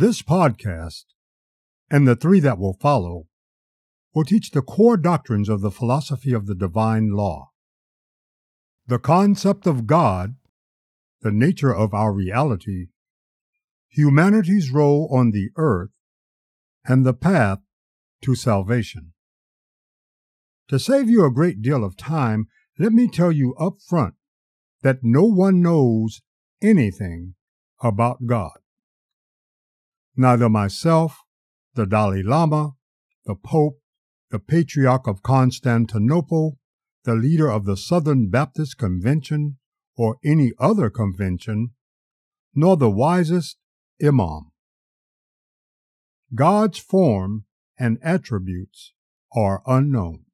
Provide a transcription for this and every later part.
This podcast, and the three that will follow, will teach the core doctrines of the philosophy of the divine law. The concept of God, the nature of our reality, humanity's role on the earth, and the path to salvation. To save you a great deal of time, let me tell you up front that no one knows anything about God. Neither myself, the Dalai Lama, the Pope, the Patriarch of Constantinople, the leader of the Southern Baptist Convention, or any other convention, nor the wisest imam. God's form and attributes are unknown.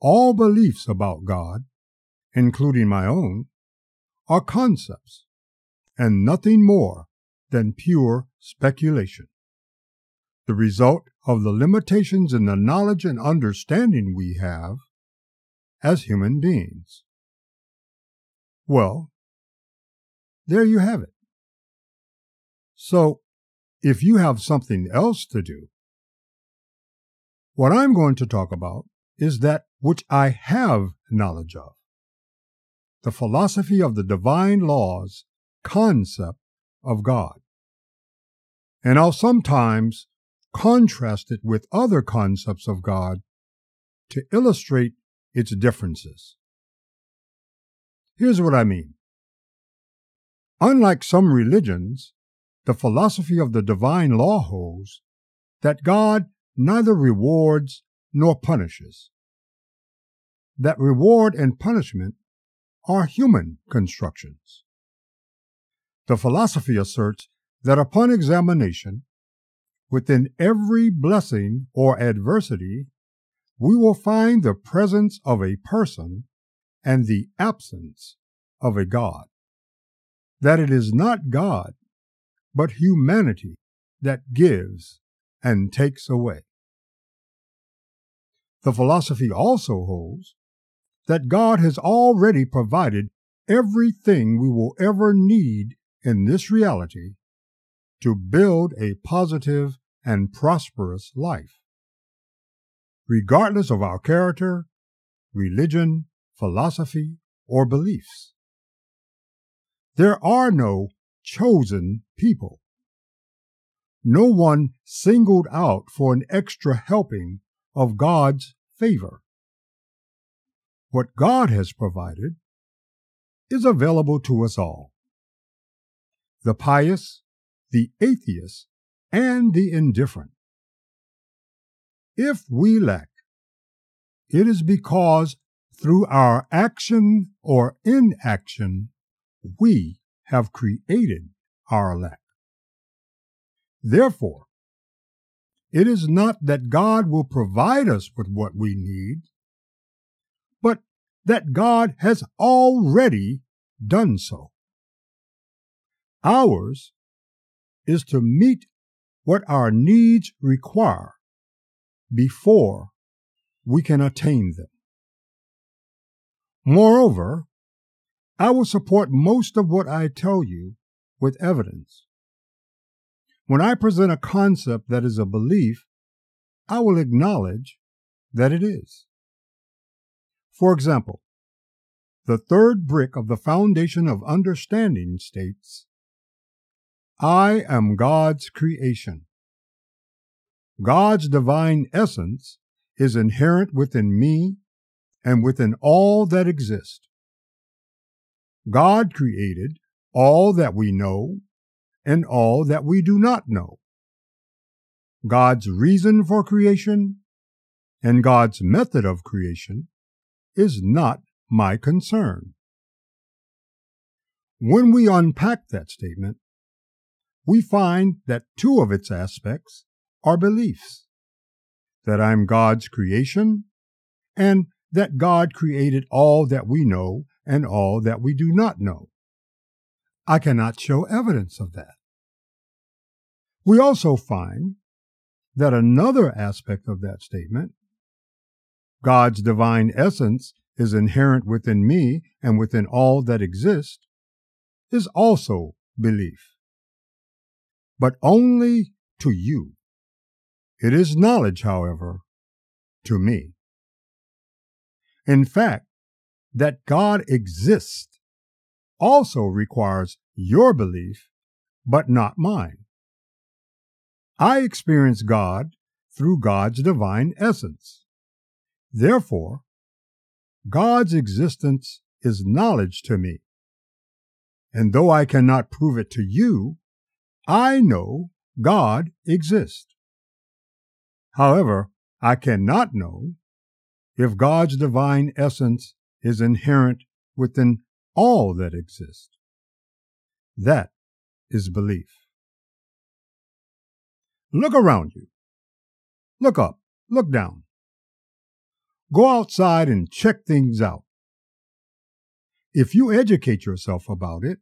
All beliefs about God, including my own, are concepts and nothing more than pure speculation. The result of the limitations in the knowledge and understanding we have as human beings. Well, there you have it. So, if you have something else to do, what I'm going to talk about is that which I have knowledge of the philosophy of the divine laws concept of God. And I'll sometimes contrast it with other concepts of God to illustrate its differences. Here's what I mean. Unlike some religions, the philosophy of the divine law holds that God neither rewards nor punishes. That reward and punishment are human constructions. The philosophy asserts that upon examination, within every blessing or adversity, we will find the presence of a person and the absence of a God. That it is not God, but humanity that gives and takes away. The philosophy also holds that God has already provided everything we will ever need in this reality to build a positive and prosperous life. Regardless of our character, religion, philosophy, or beliefs. There are no chosen people. No one singled out for an extra helping of God's favor. What God has provided is available to us all the pious, the atheist, and the indifferent. If we lack, it is because through our action or inaction, we have created our lack. Therefore, it is not that God will provide us with what we need, but that God has already done so. Ours is to meet what our needs require before we can attain them. Moreover, I will support most of what I tell you with evidence. When I present a concept that is a belief, I will acknowledge that it is. For example, the third brick of the foundation of understanding states I am God's creation. God's divine essence is inherent within me and within all that exist. God created all that we know and all that we do not know. God's reason for creation and God's method of creation is not my concern. When we unpack that statement, we find that two of its aspects are beliefs that I'm God's creation, and that God created all that we know and all that we do not know. I cannot show evidence of that. We also find that another aspect of that statement, God's divine essence is inherent within me and within all that exist, is also belief. But only to you. It is knowledge, however, to me. In fact, that God exists also requires your belief, but not mine. I experience God through God's divine essence. Therefore, God's existence is knowledge to me. And though I cannot prove it to you, I know God exists. However, I cannot know if God's divine essence is inherent within all that exists. That is belief. Look around you. Look up. Look down. Go outside and check things out. If you educate yourself about it,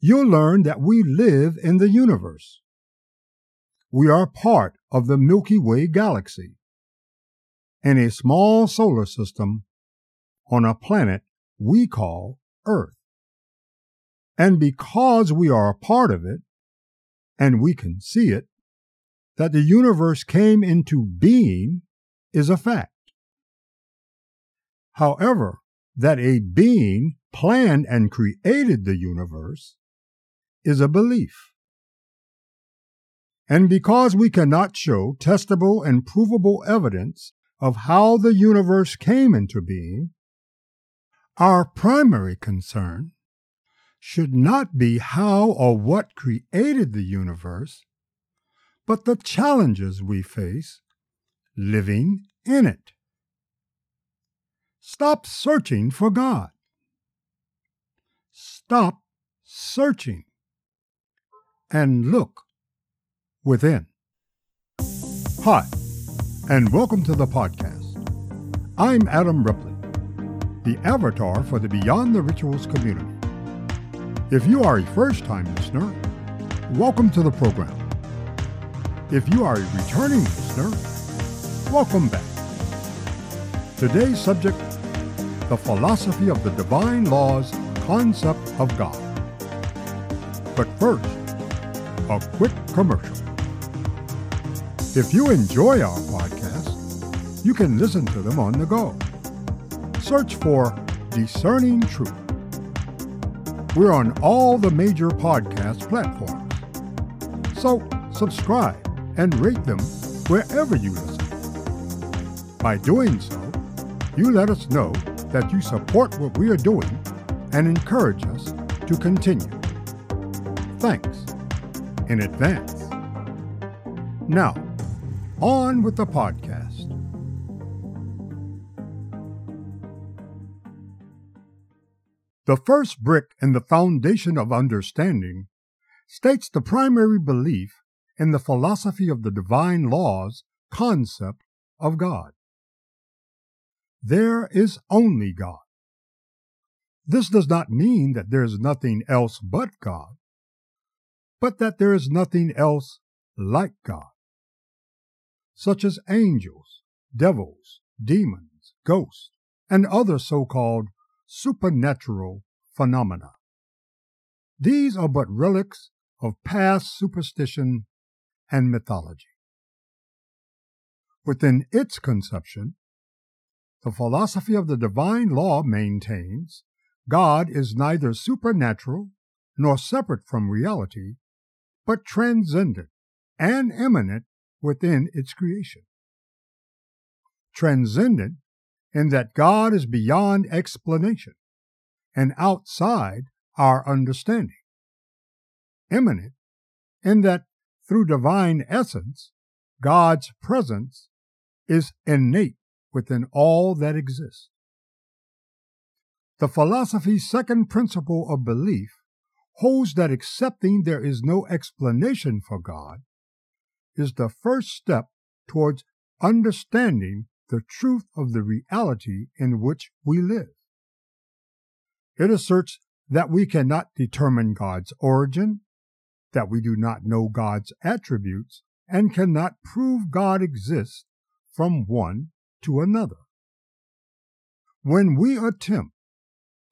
you'll learn that we live in the universe. We are part of the Milky Way galaxy in a small solar system on a planet we call Earth. And because we are a part of it, and we can see it, that the universe came into being is a fact. However, that a being planned and created the universe is a belief. And because we cannot show testable and provable evidence of how the universe came into being, our primary concern should not be how or what created the universe, but the challenges we face living in it. Stop searching for God. Stop searching and look within. Hi, and welcome to the podcast. I'm Adam Ripley, the avatar for the Beyond the Rituals community. If you are a first time listener, welcome to the program. If you are a returning listener, welcome back. Today's subject the philosophy of the divine laws concept of God. But first, a quick commercial. If you enjoy our podcasts, you can listen to them on the go. Search for Discerning Truth. We're on all the major podcast platforms. So subscribe and rate them wherever you listen. By doing so, you let us know that you support what we are doing and encourage us to continue. Thanks in advance. Now, on with the podcast. The first brick in the foundation of understanding states the primary belief in the philosophy of the divine laws concept of God. There is only God. This does not mean that there is nothing else but God, but that there is nothing else like God, such as angels, devils, demons, ghosts, and other so called supernatural phenomena. These are but relics of past superstition and mythology. Within its conception, the philosophy of the divine law maintains God is neither supernatural nor separate from reality, but transcendent and immanent within its creation. Transcendent in that God is beyond explanation and outside our understanding. Immanent in that through divine essence, God's presence is innate within all that exists. The philosophy's second principle of belief holds that accepting there is no explanation for God is the first step towards understanding the truth of the reality in which we live. It asserts that we cannot determine God's origin, that we do not know God's attributes, and cannot prove God exists from one to another. When we attempt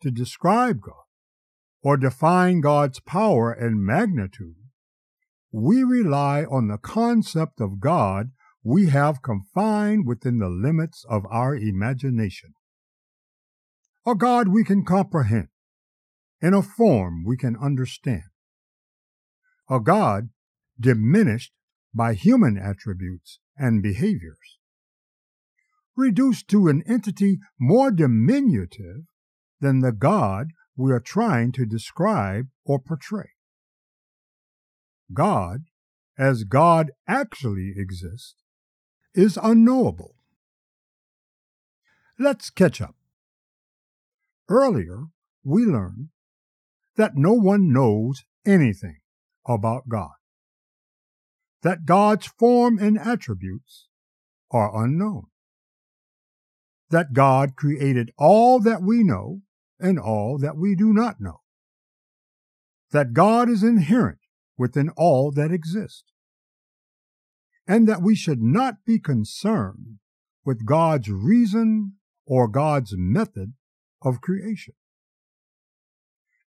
to describe God or define God's power and magnitude, we rely on the concept of God we have confined within the limits of our imagination. A God we can comprehend, in a form we can understand. A God diminished by human attributes and behaviors. Reduced to an entity more diminutive than the God we are trying to describe or portray. God, as God actually exists, is unknowable. Let's catch up. Earlier, we learned that no one knows anything about God, that God's form and attributes are unknown, that God created all that we know and all that we do not know, that God is inherent within all that exists, and that we should not be concerned with God's reason or God's method of creation.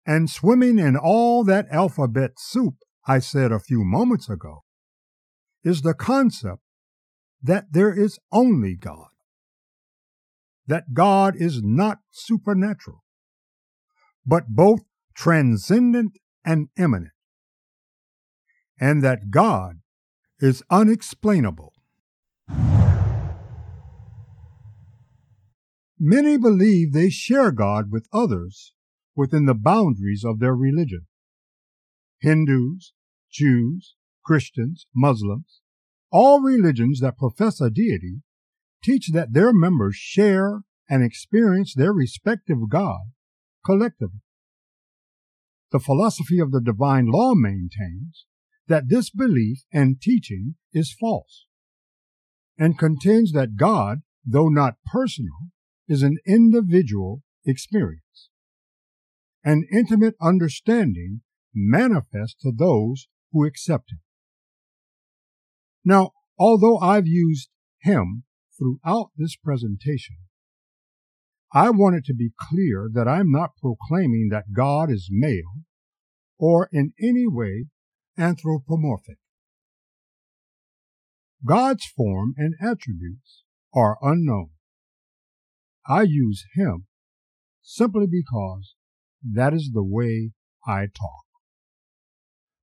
And swimming in all that alphabet soup I said a few moments ago is the concept that there is only God, that God is not supernatural, but both transcendent and immanent, and that God is unexplainable. Many believe they share God with others within the boundaries of their religion. Hindus, Jews, Christians, Muslims, all religions that profess a deity teach that their members share and experience their respective God collectively. The philosophy of the divine law maintains that this belief and teaching is false and contends that God, though not personal, is an individual experience. An intimate understanding manifest to those who accept Him. Now, although I've used Him throughout this presentation, I want it to be clear that I'm not proclaiming that God is male or in any way anthropomorphic. God's form and attributes are unknown. I use Him simply because that is the way I talk.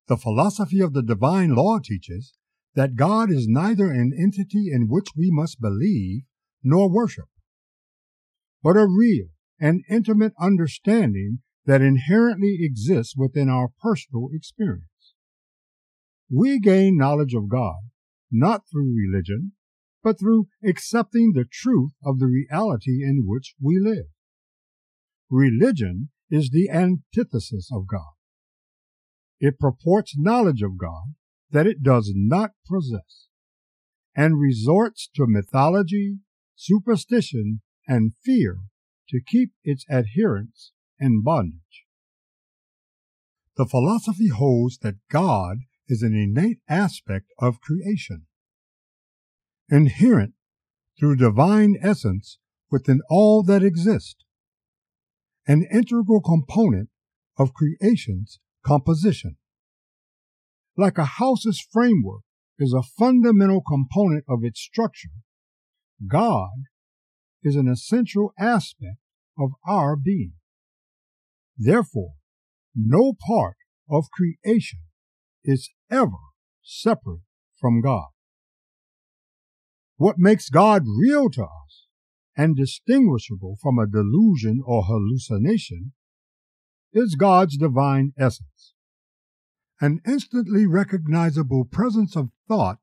The philosophy of the divine law teaches that God is neither an entity in which we must believe nor worship, but a real and intimate understanding that inherently exists within our personal experience. We gain knowledge of God not through religion, but through accepting the truth of the reality in which we live. Religion is the antithesis of God. It purports knowledge of God that it does not possess, and resorts to mythology, superstition, and fear to keep its adherents in bondage. The philosophy holds that God is an innate aspect of creation, inherent through divine essence within all that exists, an integral component of creation's composition. Like a house's framework is a fundamental component of its structure, God is an essential aspect of our being. Therefore, no part of creation is ever separate from God. What makes God real to us and distinguishable from a delusion or hallucination is God's divine essence, an instantly recognizable presence of thought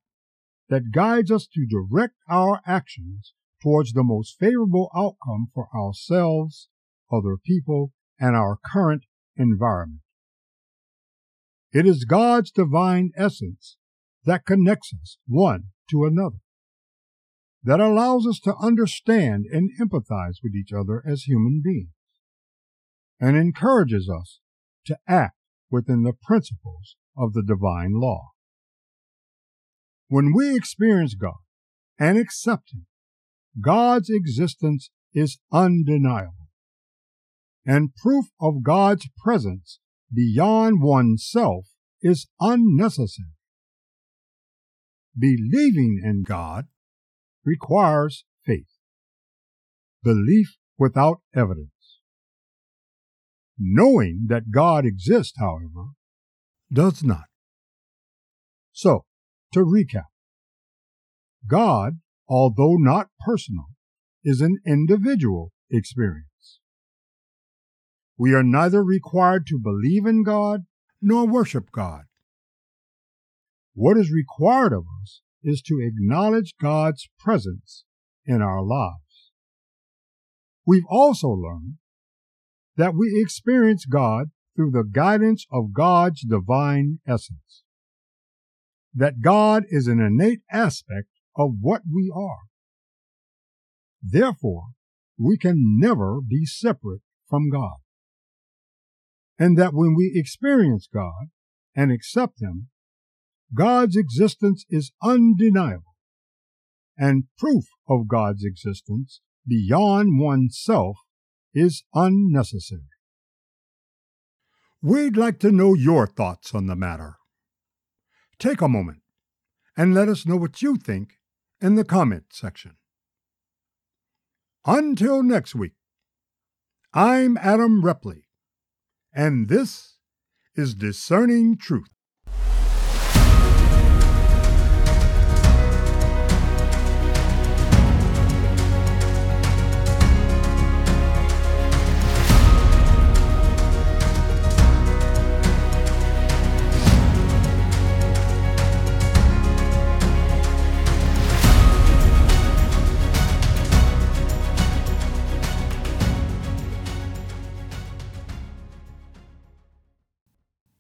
that guides us to direct our actions towards the most favorable outcome for ourselves, other people, and our current environment. It is God's divine essence that connects us one to another, that allows us to understand and empathize with each other as human beings, and encourages us to act within the principles of the divine law. When we experience God and accept Him, God's existence is undeniable. And proof of God's presence beyond oneself is unnecessary. believing in God requires faith. Belief without evidence. Knowing that God exists, however, does not. So, to recap, God, although not personal, is an individual experience. We are neither required to believe in God nor worship God. What is required of us is to acknowledge God's presence in our lives. We've also learned that we experience God through the guidance of God's divine essence. That God is an innate aspect of what we are. Therefore, we can never be separate from God. And that when we experience God and accept Him, God's existence is undeniable, and proof of God's existence beyond oneself is unnecessary. We'd like to know your thoughts on the matter. Take a moment and let us know what you think in the comment section. Until next week, I'm Adam Ripley, and this is Discerning Truth.